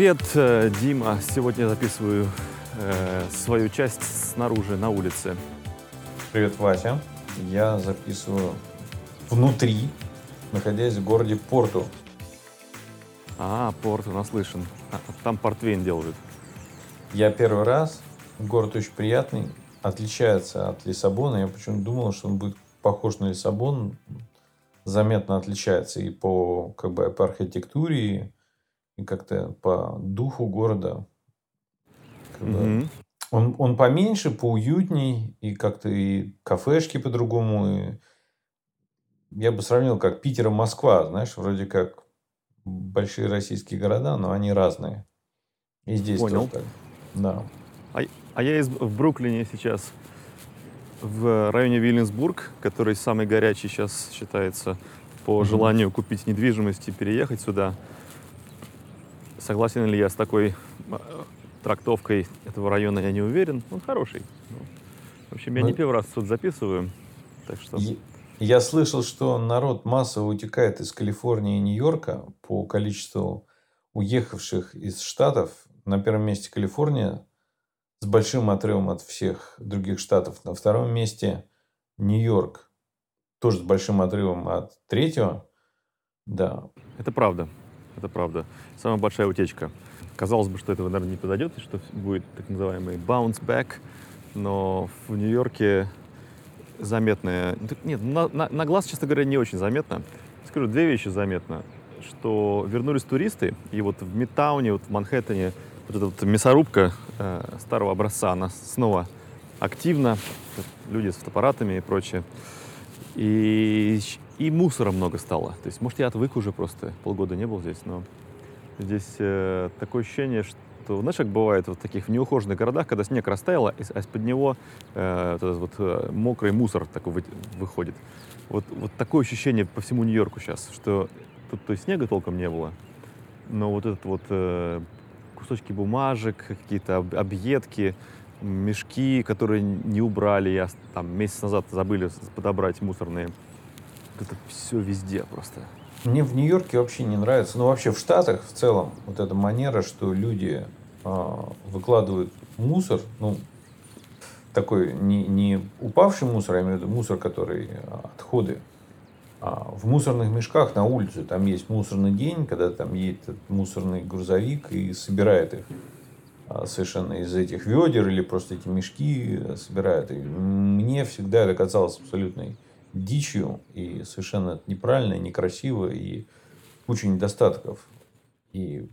Привет, э, Дима. Сегодня я записываю э, свою часть снаружи, на улице. Привет, Вася. Я записываю внутри, находясь в городе Порту. А, Порту, наслышан. А, Там портвейн делают. Я первый раз. Город очень приятный. Отличается от Лиссабона. Я почему-то думал, что он будет похож на Лиссабон. Заметно отличается и по, как бы, по архитектуре, и как-то по духу города. Бы Мгм. Он, он поменьше, поуютней, и как-то и кафешки по-другому. и я бы сравнил как Питер и Москва, знаешь, вроде как большие российские города, но они разные. И здесь Понял. тоже так. Да. А, а я из, в Бруклине сейчас, в районе Вильнюсбург, который самый горячий сейчас считается по Мгм. желанию купить недвижимость и переехать сюда. Согласен ли я с такой э, трактовкой этого района, я не уверен. Он хороший. Ну, В общем, я Ну, не первый раз тут записываю. Так что... Я слышал, что народ массово утекает из Калифорнии и Нью-Йорка по количеству уехавших из Штатов. На первом месте Калифорния с большим отрывом от всех других штатов. На втором месте Нью-Йорк. Тоже с большим отрывом от третьего. Да. Это правда. Это правда. Самая большая утечка. Казалось бы, что этого, наверное, не подойдет, и что будет так называемый bounce back, но в Нью-Йорке заметное... ну, Нет, на, на- на глаз, честно говоря, не очень заметно. Скажу, две вещи заметно. Что вернулись туристы, и вот в Мидтауне, вот в Манхэттене, вот эта вот мясорубка э, старого образца, она снова активна. Люди с фотоаппаратами и прочее. И, и мусора много стало. То есть, может, я отвык уже просто, полгода не был здесь, но здесь э, такое ощущение, что, знаешь, как бывает вот в таких неухоженных городах, когда снег растаял, а из- из-под него э, вот этот вот э, мокрый мусор такой вы- выходит. Вот, вот такое ощущение по всему Нью-Йорку сейчас, что тут то есть снега толком не было, но вот этот вот э, кусочки бумажек, какие-то об- объедки, мешки, которые не убрали, я там месяц назад забыли подобрать мусорные. Это все везде просто. Мне в Нью-Йорке вообще не нравится. Ну, вообще в Штатах в целом вот эта манера, что люди а, выкладывают мусор, ну, такой не, не упавший мусор, я имею в виду мусор, который а, отходы, а в мусорных мешках на улицу. Там есть мусорный день, когда там едет мусорный грузовик и собирает их а, совершенно из этих ведер или просто эти мешки э, собирают. И мне всегда это казалось абсолютной дичью и совершенно неправильно, некрасиво и куча недостатков. И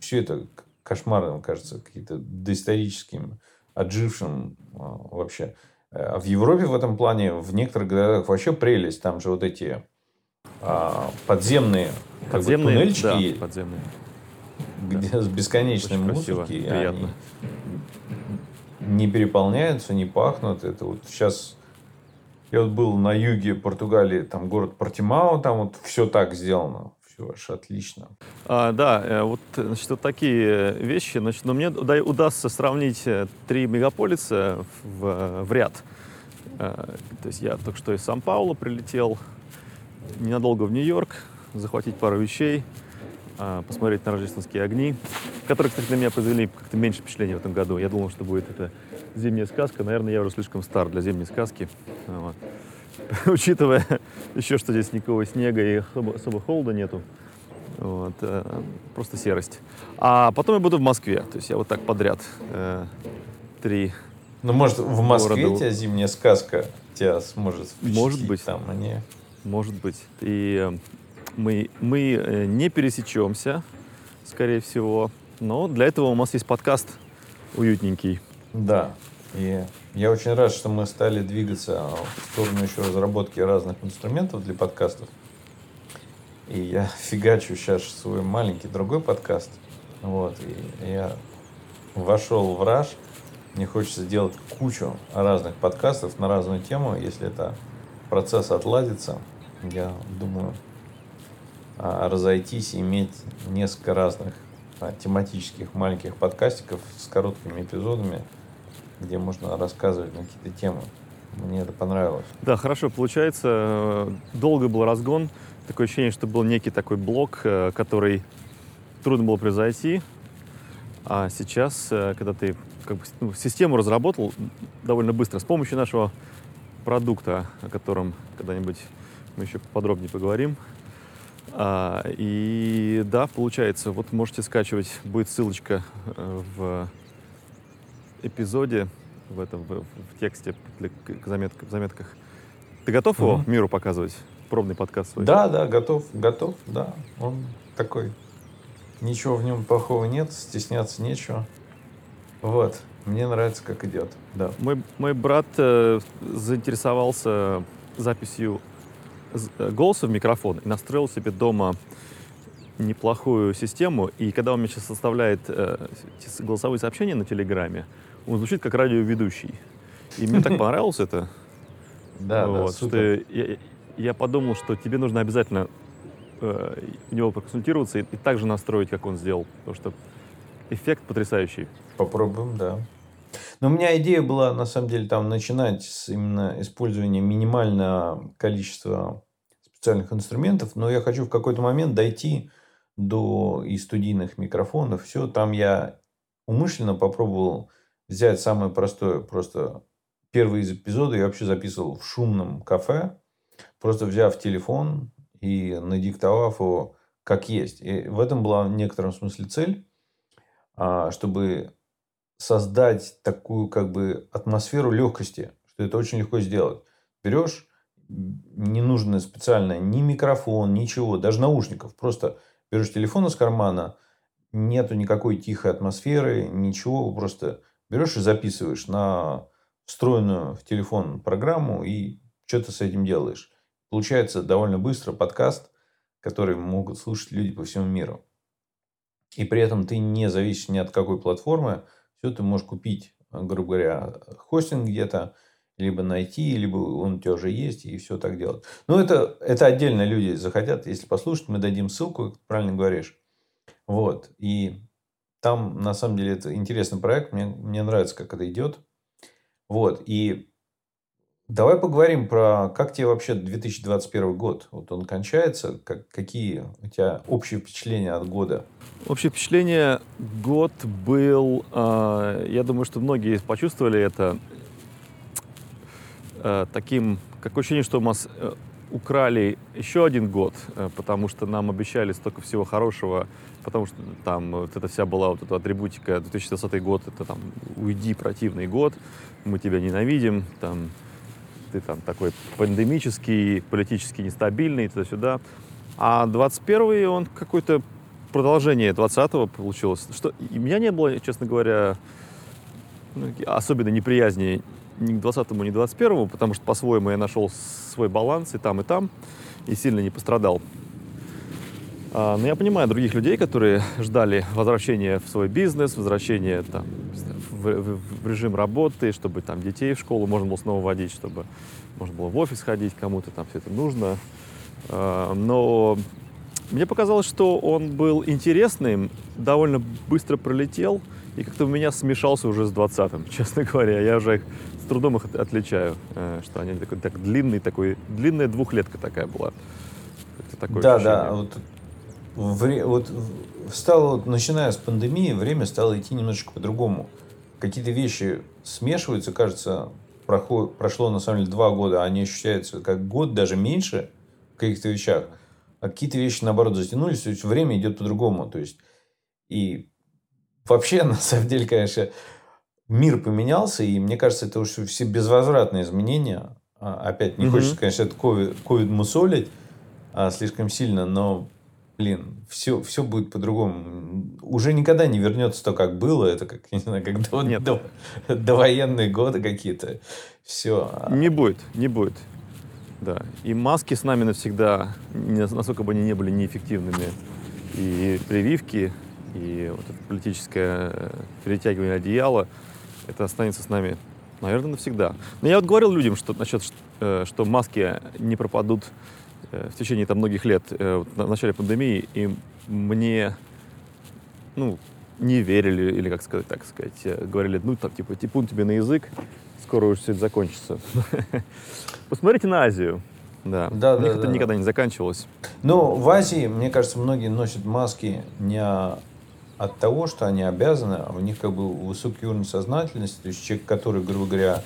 все это кошмарным кажется, каким-то доисторическим, отжившим а, вообще. А в Европе в этом плане, в некоторых городах вообще прелесть. Там же вот эти а, подземные, как бы Подземные, туннельчики да, есть, подземные. где с бесконечной Очень музыки. и приятно. они не переполняются, не пахнут. Это вот сейчас... Я вот был на юге Португалии, там город Портимао, там вот все так сделано. Все аж отлично. А, да, э, вот, значит, вот такие вещи. Значит, но мне уда- удастся сравнить э, три мегаполиса в, в ряд. Э, То есть я только что из Сан-Пауло прилетел, ненадолго в Нью-Йорк, захватить пару вещей, а, посмотреть на рождественские огни, которые, кстати, на меня произвели как-то меньше впечатления в этом году. Я думал, что будет это зимняя сказка. Наверное, я уже слишком стар для зимней сказки. Вот. Учитывая еще, что здесь никакого снега и особо, холода нету. Вот, э, просто серость. А потом я буду в Москве. То есть я вот так подряд э, три. Ну, может, в Москве Городу. тебя зимняя сказка тебя сможет впечатлить. Может быть. Там они... Может быть. И э, мы, мы не пересечемся, скорее всего. Но для этого у нас есть подкаст уютненький. Да. И я очень рад, что мы стали двигаться в сторону еще разработки разных инструментов для подкастов. И я фигачу сейчас свой маленький другой подкаст. Вот. И я вошел в раж. Мне хочется делать кучу разных подкастов на разную тему. Если это процесс отладится, я думаю а, разойтись и иметь несколько разных а, тематических маленьких подкастиков с короткими эпизодами, где можно рассказывать на какие-то темы. Мне это понравилось. Да, хорошо получается. Долго был разгон. Такое ощущение, что был некий такой блок, э, который трудно было произойти. А сейчас, э, когда ты как бы, ну, систему разработал довольно быстро с помощью нашего продукта, о котором когда-нибудь мы еще подробнее поговорим. А, и да, получается, вот можете скачивать, будет ссылочка э, в эпизоде, в этом, в, в тексте к заметк, в заметках. Ты готов его Мгм. миру показывать? Пробный подкаст свой? Да, да, готов, готов, да. Он такой. Ничего в нем плохого нет, стесняться нечего. Вот. Мне нравится, как идет. Да. Мой, мой брат э, заинтересовался записью э, голоса в микрофон и настроил себе дома неплохую систему. И когда он мне сейчас составляет э, голосовые сообщения на Телеграме, он звучит как радиоведущий. И мне так понравилось это. Да, да, что я, я подумал, что тебе нужно обязательно э, у него проконсультироваться и, и так же настроить, как он сделал. Потому что эффект потрясающий. Попробуем, да. Но у меня идея была, на самом деле, там начинать с именно использования минимального количества специальных инструментов, но я хочу в какой-то момент дойти до и студийных микрофонов. Все, там я умышленно попробовал взять самое простое, просто первый из эпизодов я вообще записывал в шумном кафе, просто взяв телефон и надиктовав его как есть. И в этом была в некотором смысле цель, а, чтобы создать такую как бы атмосферу легкости, что это очень легко сделать. Берешь, не нужно специально ни микрофон, ничего, даже наушников. Просто берешь телефон из кармана, нету никакой тихой атмосферы, ничего, просто берешь и записываешь на встроенную в телефон программу и что ты с этим делаешь. Получается довольно быстро подкаст, который могут слушать люди по всему миру. И при этом ты не зависишь ни от какой платформы. Все ты можешь купить, грубо говоря, хостинг где-то, либо найти, либо он у тебя уже есть, и все так делать. Ну, это, это отдельно люди захотят. Если послушать, мы дадим ссылку, как правильно говоришь. Вот. И там, на самом деле, это интересный проект. Мне, мне нравится, как это идет. Вот. И давай поговорим про, как тебе вообще 2021 год? Вот он кончается. Как, какие у тебя общие впечатления от года? Общее впечатление, год был, э, я думаю, что многие почувствовали это э, таким, как ощущение, что у нас э, украли еще один год, э, потому что нам обещали столько всего хорошего, потому что там вот эта вся была вот эта атрибутика 2020 год, это там уйди, противный год, мы тебя ненавидим, там ты там такой пандемический, политически нестабильный, туда-сюда. А 21 он какой-то продолжение 20-го получилось. Что, и у меня не было, честно говоря, ну, особенно неприязни ни к 20-му, ни к 21-му, потому что по-своему я нашел свой баланс и там, и там, и сильно не пострадал. А, но я понимаю других людей, которые ждали возвращения в свой бизнес, возвращения там, в, в- режим работы, чтобы там детей в школу можно было снова водить, чтобы можно было в офис ходить, кому-то там все это нужно. А, Но мне показалось, что он был интересным, довольно быстро пролетел, и как-то у меня смешался уже с 20-м, честно говоря. Я уже с трудом их от- отличаю, э, что они такой, так длинный, такой, длинная двухлетка такая была. Такое да, ощущение. да. Вот, вре- вот стало, вот начиная с пандемии, время стало идти немножечко по-другому. Какие-то вещи смешиваются, кажется, прохо- прошло на самом деле два года, а они ощущаются как год, даже меньше в каких-то вещах. А какие-то вещи, наоборот, затянулись, то есть время идет по-другому. То есть, и вообще, на самом деле, конечно, мир поменялся, и мне кажется, это уже все безвозвратные изменения. А, Опять, не Мгм. хочется, конечно, этот ковид, ковид мусолить а, слишком сильно, но, блин, все, все будет по-другому. Уже никогда не вернется то, как было. Это как, не знаю, как до, Нет. до- довоенные годы какие-то. Все. Не будет, не будет. Да. И маски с нами навсегда, насколько бы они не были неэффективными. И прививки, и вот это политическое перетягивание одеяла, это останется с нами, наверное, навсегда. Но я вот говорил людям, что насчет, э, что маски не пропадут в течение там, многих лет э, в начале пандемии, и мне, ну, не верили, или как сказать, так сказать, э, говорили, ну, там, типа, типун тебе на язык, скоро уже все это закончится. Посмотрите на Азию. Да, Да, у них да, это да. никогда не заканчивалось. Ну, в Азии, мне кажется, многие носят маски не от того, что они обязаны, а у них как бы высокий уровень сознательности, то есть человек, который, грубо говоря,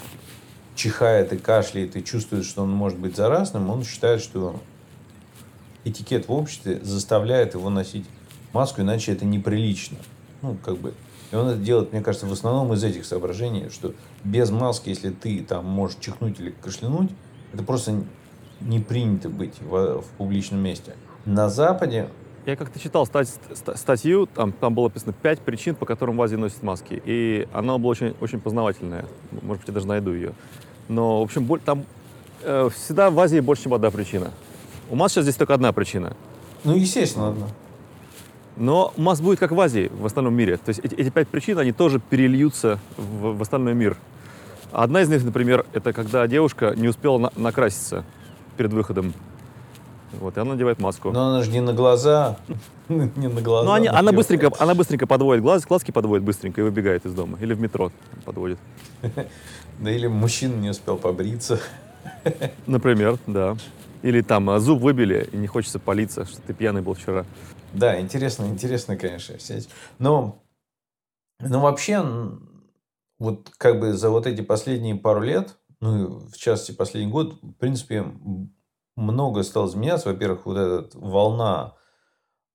чихает и кашляет и чувствует, что он может быть заразным, он считает, что этикет в обществе заставляет его носить маску, иначе это неприлично. Ну, как бы. И он это делает, мне кажется, в основном из этих соображений, что без маски, если ты там можешь чихнуть или кашлянуть, это просто не принято быть в, в публичном месте. На Западе я как-то читал стать, статью, там, там было написано пять причин, по которым в Азии носят маски. И она была очень, очень познавательная. Может быть, я даже найду ее. Но, в общем, там э, всегда в Азии больше, чем одна причина. У нас сейчас здесь только одна причина. Ну, естественно, одна. Но у нас будет как в Азии, в остальном мире. То есть эти, эти пять причин, они тоже перельются в, в остальной мир. Одна из них, например, это когда девушка не успела на, накраситься перед выходом вот, и она надевает маску. Но она же не на глаза, не на глаза. Ну, они, она, быстренько, она быстренько подводит глаз, глазки подводит быстренько и выбегает из дома. Или в метро подводит. Да или мужчина не успел побриться. Например, да. Или там а, зуб выбили, и не хочется палиться, что ты пьяный был вчера. Да, интересно, интересно, конечно, сеть. Но, но вообще, вот как бы за вот эти последние пару лет, ну, в частности, последний год, в принципе, много стало изменяться. Во-первых, вот эта волна,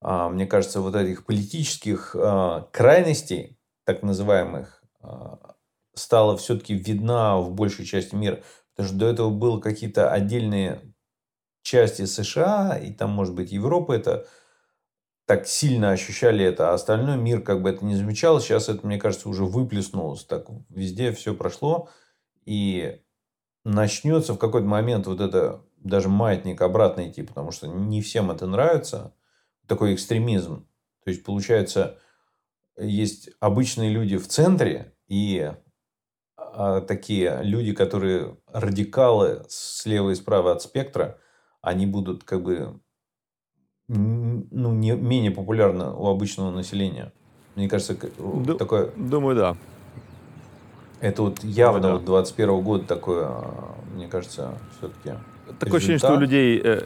а, мне кажется, вот этих политических а, крайностей, так называемых, стала все-таки видна в большей части мира. Потому что до этого было какие-то отдельные части США, и там, может быть, Европа это так сильно ощущали это, а остальной мир как бы это не замечал. Сейчас это, мне кажется, уже выплеснулось. Так везде все прошло. И начнется в какой-то момент вот это даже маятник обратно идти, потому что не всем это нравится. Такой экстремизм. То есть, получается, есть обычные люди в центре и а, такие люди, которые радикалы слева и справа от спектра, они будут как бы ну, не, менее популярны у обычного населения. Мне кажется, Ду- такое... Думаю, да. Это вот явно Думаю, да. вот 21 года такое, мне кажется, все-таки Такое ощущение, что у людей э,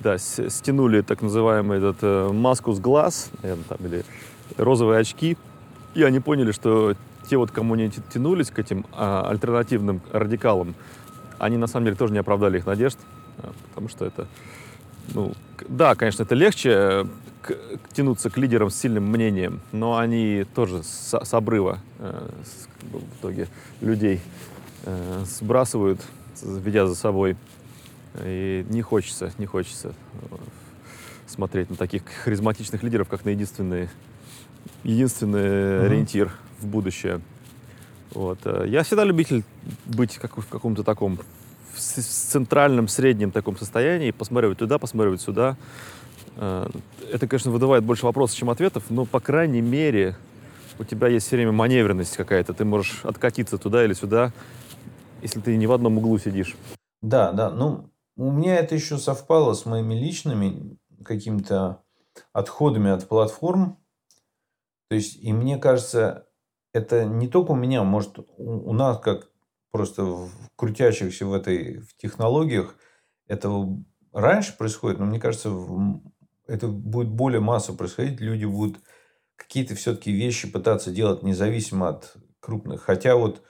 да, стянули так называемый этот э, маску с глаз, наверное, там, или розовые очки, и они поняли, что те вот, кому не тянулись к этим а, альтернативным радикалам, они на самом деле тоже не оправдали их надежд, потому что это, ну, да, конечно, это легче э, к, тянуться к лидерам с сильным мнением, но они тоже с, с обрыва э, с, в итоге людей э, сбрасывают, ведя за собой и не хочется, не хочется э, смотреть на таких харизматичных лидеров, как на единственный, единственный mm-hmm. ориентир в будущее. Вот. Э, я всегда любитель быть как в каком-то таком в центральном, среднем таком состоянии, посматривать туда, посматривать сюда. Э, это, конечно, выдавает больше вопросов, чем ответов, но, по крайней мере, у тебя есть все время маневренность какая-то. Ты можешь откатиться туда или сюда, если ты не в одном углу сидишь. Да, да. Ну, у меня это еще совпало с моими личными какими-то отходами от платформ. То есть, и мне кажется, это не только у меня, может, у нас, как просто в крутящихся в этой в технологиях, это раньше происходит, но мне кажется, это будет более массово происходить. Люди будут какие-то все-таки вещи пытаться делать независимо от крупных. Хотя вот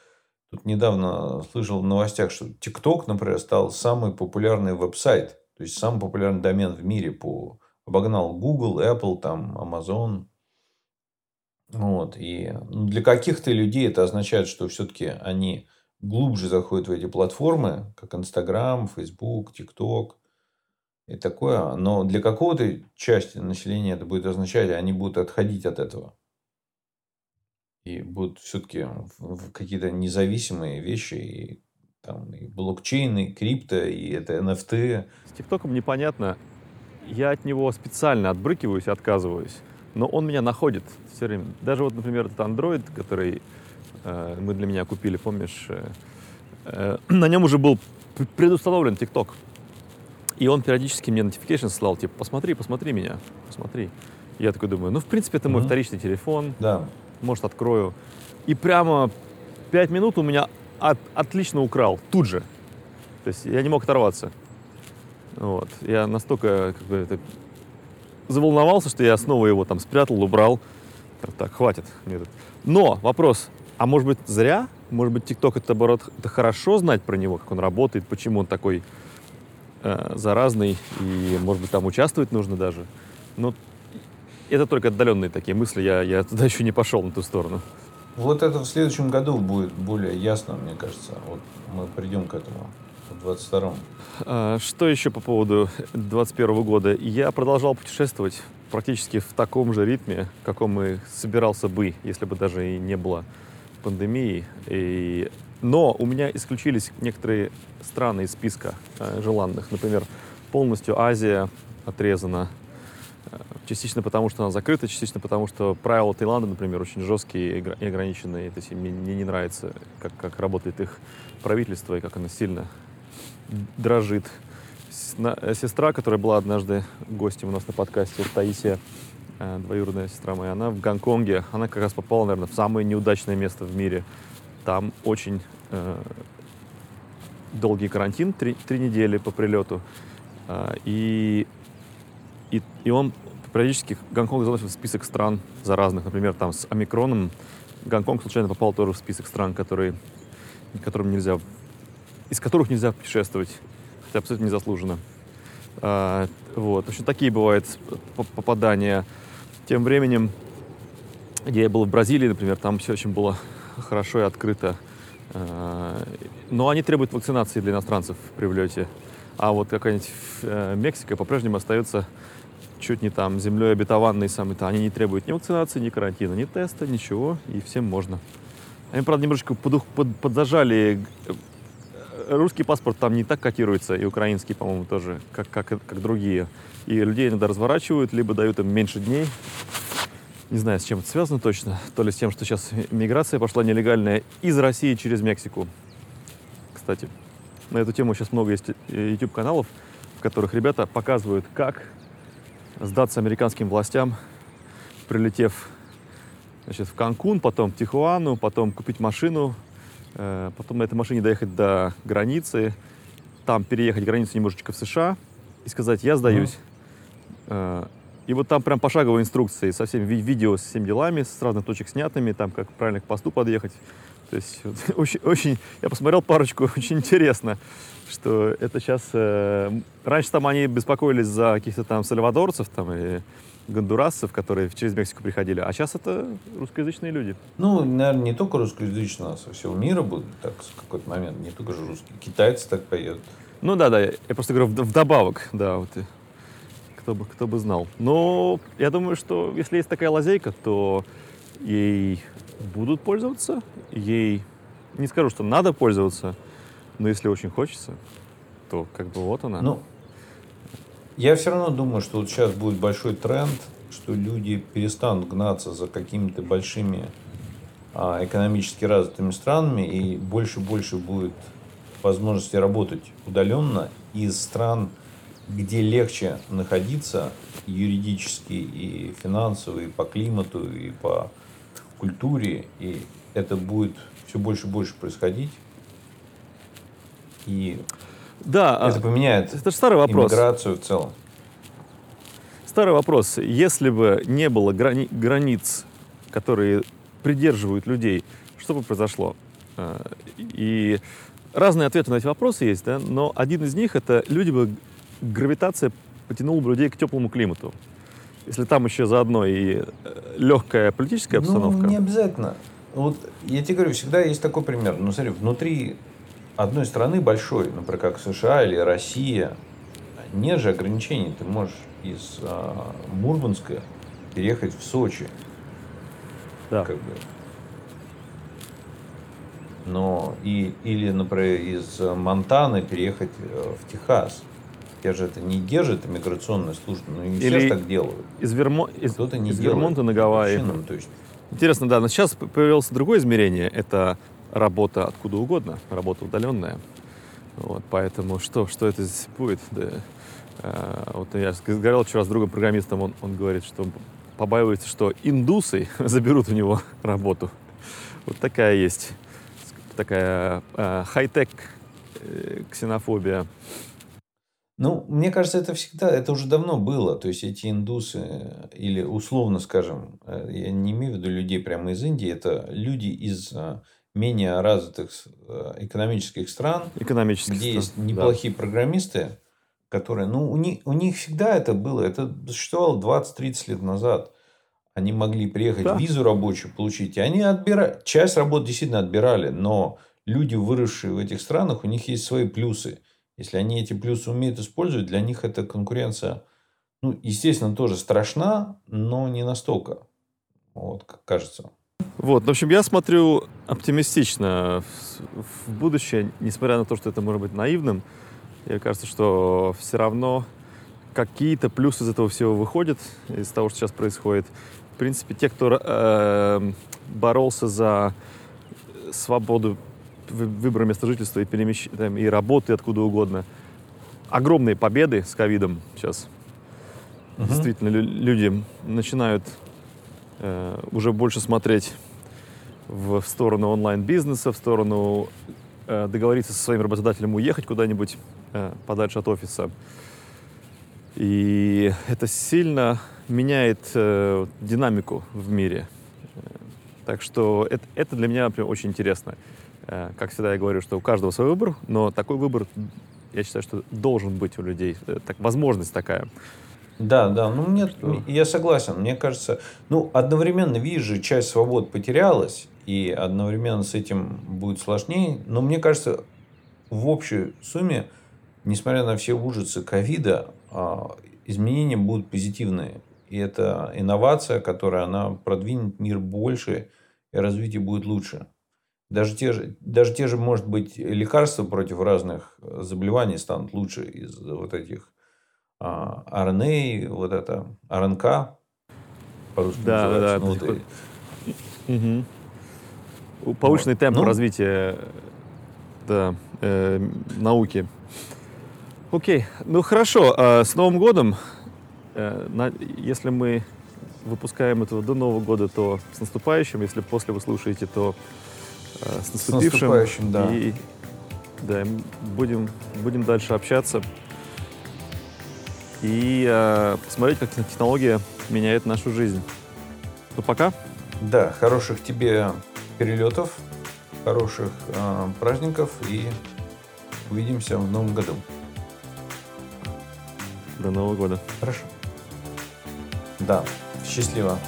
Тут недавно слышал в новостях, что TikTok, например, стал самый популярный веб-сайт, то есть самый популярный домен в мире по обогнал Google, Apple, там, Amazon. Вот. И для каких-то людей это означает, что все-таки они глубже заходят в эти платформы, как Instagram, Facebook, TikTok и такое. Но для какого-то части населения это будет означать, они будут отходить от этого и будут все-таки какие-то независимые вещи, и там и блокчейн, и крипто, и это NFT. С ТикТоком непонятно. Я от него специально отбрыкиваюсь, отказываюсь, но он меня находит все время. Даже вот, например, этот Android, который мы для меня купили, помнишь, э, э, на нем уже был предустановлен ТикТок. И он периодически мне notification слал, типа, посмотри, посмотри меня, посмотри. Я такой думаю, ну, в принципе, это мой mm-hmm. вторичный телефон. Да может, открою. И прямо пять минут у меня от, отлично украл, тут же. То есть я не мог оторваться. Вот. Я настолько как бы, это, заволновался, что я снова его там спрятал, убрал. Так, хватит. Но вопрос, а может быть зря? Может быть ТикТок это, наоборот, это хорошо знать про него, как он работает, почему он такой э, заразный, и, может быть, там участвовать нужно даже. Но это только отдаленные такие мысли, я, я туда еще не пошел, на ту сторону. Вот это в следующем году будет более ясно, мне кажется. Вот мы придем к этому в 22-м. А, Что еще по поводу 2021 года? Я продолжал путешествовать практически в таком же ритме, в каком и собирался бы, если бы даже и не было пандемии. И... Но у меня исключились некоторые страны из списка э, желанных. Например, полностью Азия отрезана. Э, Частично потому, что она закрыта, частично потому, что правила Таиланда, например, очень жесткие и огр- и ограниченные. То есть мне, не нравится, как, как работает их правительство и как оно сильно дрожит. Э, Сестра, которая была однажды гостем у нас на подкасте, Таисия, двоюродная сестра моя, она в Гонконге, она как раз попала, наверное, в самое неудачное место в мире. Там очень э, долгий карантин, три, три недели по прилету. А, и, и, и он периодически, Гонконг заносит в список стран заразных. Например, там с омикроном Гонконг случайно попал тоже в список стран, которые, которым нельзя, из которых нельзя путешествовать, хотя абсолютно незаслуженно. А, вот. В общем, такие бывают попадания. Тем временем, где я был в Бразилии, например, там все очень было хорошо и открыто. А, Но они требуют вакцинации для иностранцев при влете. А вот какая-нибудь э, Мексика по-прежнему остается чуть не там землей обетованной самой-то. Они не требуют ни вакцинации, ни карантина, ни теста, ничего, и всем можно. Они, правда, немножечко подух- под- подзажали. Э, Русский паспорт там не так котируется, и украинский, по-моему, тоже, как, как, как другие. И людей иногда разворачивают, либо дают им меньше дней. Не знаю, с чем это связано точно. То ли с тем, что сейчас миграция пошла нелегальная из России через Мексику. Кстати, на эту тему сейчас много есть э, YouTube-каналов, в которых ребята показывают, как сдаться американским властям, прилетев значит, в Канкун, потом в Тихуану, потом купить машину, э, потом на этой машине доехать до границы, там переехать границу немножечко в США и сказать «я сдаюсь». Э, И вот там прям пошаговые инструкции со всеми ви- видео, с всеми делами, с разных точек снятыми, там как правильно к посту подъехать. То есть очень, очень, я посмотрел парочку, очень интересно, что это сейчас... раньше там они беспокоились за каких-то там сальвадорцев там, или гондурасцев, которые через Мексику приходили, а сейчас это русскоязычные люди. Ну, наверное, не только русскоязычные, а со всего мира будут так в какой-то момент, не только же русские. Китайцы так поедут. Ну да, да, я просто говорю вд- вдобавок, да, вот. Кто бы, кто бы знал. Но я думаю, что если есть такая лазейка, то ей будут пользоваться, ей не скажу, что надо пользоваться, но если очень хочется, то как бы вот она. Ну, я все равно думаю, что вот сейчас будет большой тренд, что люди перестанут гнаться за какими-то большими а, экономически развитыми странами, и больше и больше будет возможности работать удаленно из стран, где легче находиться юридически и финансово, и по климату, и по культуре, и это будет все больше и больше происходить. И да, а, это поменяет это же старый вопрос. иммиграцию в целом. Старый вопрос. Если бы не было грани- границ, которые придерживают людей, что бы произошло? А, И разные ответы на эти вопросы есть, да? но один из них это люди бы гравитация потянула бы людей к теплому климату. Если там еще заодно и легкая политическая обстановка. Ну, не обязательно. Вот я тебе говорю, всегда есть такой пример. Ну, смотри, внутри одной страны большой, например, как США или Россия, нет же ограничений. Ты можешь из а, Мурманска переехать в Сочи. Да. Как бы. Но и, или, например, из Монтаны переехать э, в Техас. Те же это не держит иммиграционная служба, но не все Или же так делают. Из, Вермо... из, Кто-то не из делает. Вермонта на Гавайи. Ну, то есть Интересно, да, но сейчас появилось другое измерение. Это работа откуда угодно, работа удаленная. Вот, поэтому что, что это здесь будет? Да, э, вот я говорил вчера с другом программистом, он, он говорит, что побаивается, что индусы заберут у него работу. Вот такая есть, такая э, хай-тек э, ксенофобия. Ну, мне кажется, это всегда, это уже давно было. То есть эти индусы, или условно скажем, э, я не имею в виду людей прямо из Индии, это люди из э, менее развитых э, экономических стран, Экономически. где есть да. неплохие программисты, которые, ну, у них, у них всегда это было, это существовало 20-30 лет назад. Они могли приехать, Да. визу рабочую получить, и они отбирали, часть работ действительно отбирали, но люди, выросшие в этих странах, у них есть свои плюсы. Если они эти плюсы умеют использовать, для них эта конкуренция, ну, естественно, тоже страшна, но не настолько, вот, как кажется. Вот, в общем, я смотрю оптимистично в, в будущее, несмотря на то, что это может быть наивным. Мне кажется, что все равно какие-то плюсы из этого всего выходят, из того, что сейчас происходит. В принципе, те, кто э, боролся за свободу выбора места жительства и, перемещ... там, и работы откуда угодно, огромные победы с ковидом сейчас. Мгм. Действительно, лю- люди начинают э, уже больше смотреть в сторону онлайн-бизнеса, в сторону э, договориться со своим работодателем уехать куда-нибудь э, подальше от офиса. И это сильно меняет э, динамику в мире. Э, Так что это, это для меня, например, очень интересно. Э, Как всегда я говорю, что у каждого свой выбор, но такой выбор, я считаю, что должен быть у людей. Э, Так, возможность такая. Да, да, ну мне, Что? я согласен. Мне кажется, ну одновременно, же, часть свобод потерялась, и одновременно с этим будет сложнее. Но мне кажется, в общей сумме, несмотря на все ужасы ковида, а, изменения будут позитивные. И это инновация, которая она продвинет мир больше, и развитие будет лучше. Даже те же, даже те же, может быть, лекарства против разных э, заболеваний станут лучше из вот этих а, RNA, вот это РНК, по-русски Да, да, называется. да. Ну, вот, э, Мгм. У- Повышенный Вот. темп Ну. развития да, э, науки. Окей, ну хорошо, а с Новым годом, э, на- если мы выпускаем это до Нового года, то с наступающим, если после вы слушаете, то э, с наступившим. наступающим, да. И да, будем, будем дальше общаться и э, посмотреть, как технология меняет нашу жизнь. Ну пока. Да, хороших тебе перелетов, хороших а, праздников и увидимся в новом году. До Нового года. Хорошо. Да, счастливо.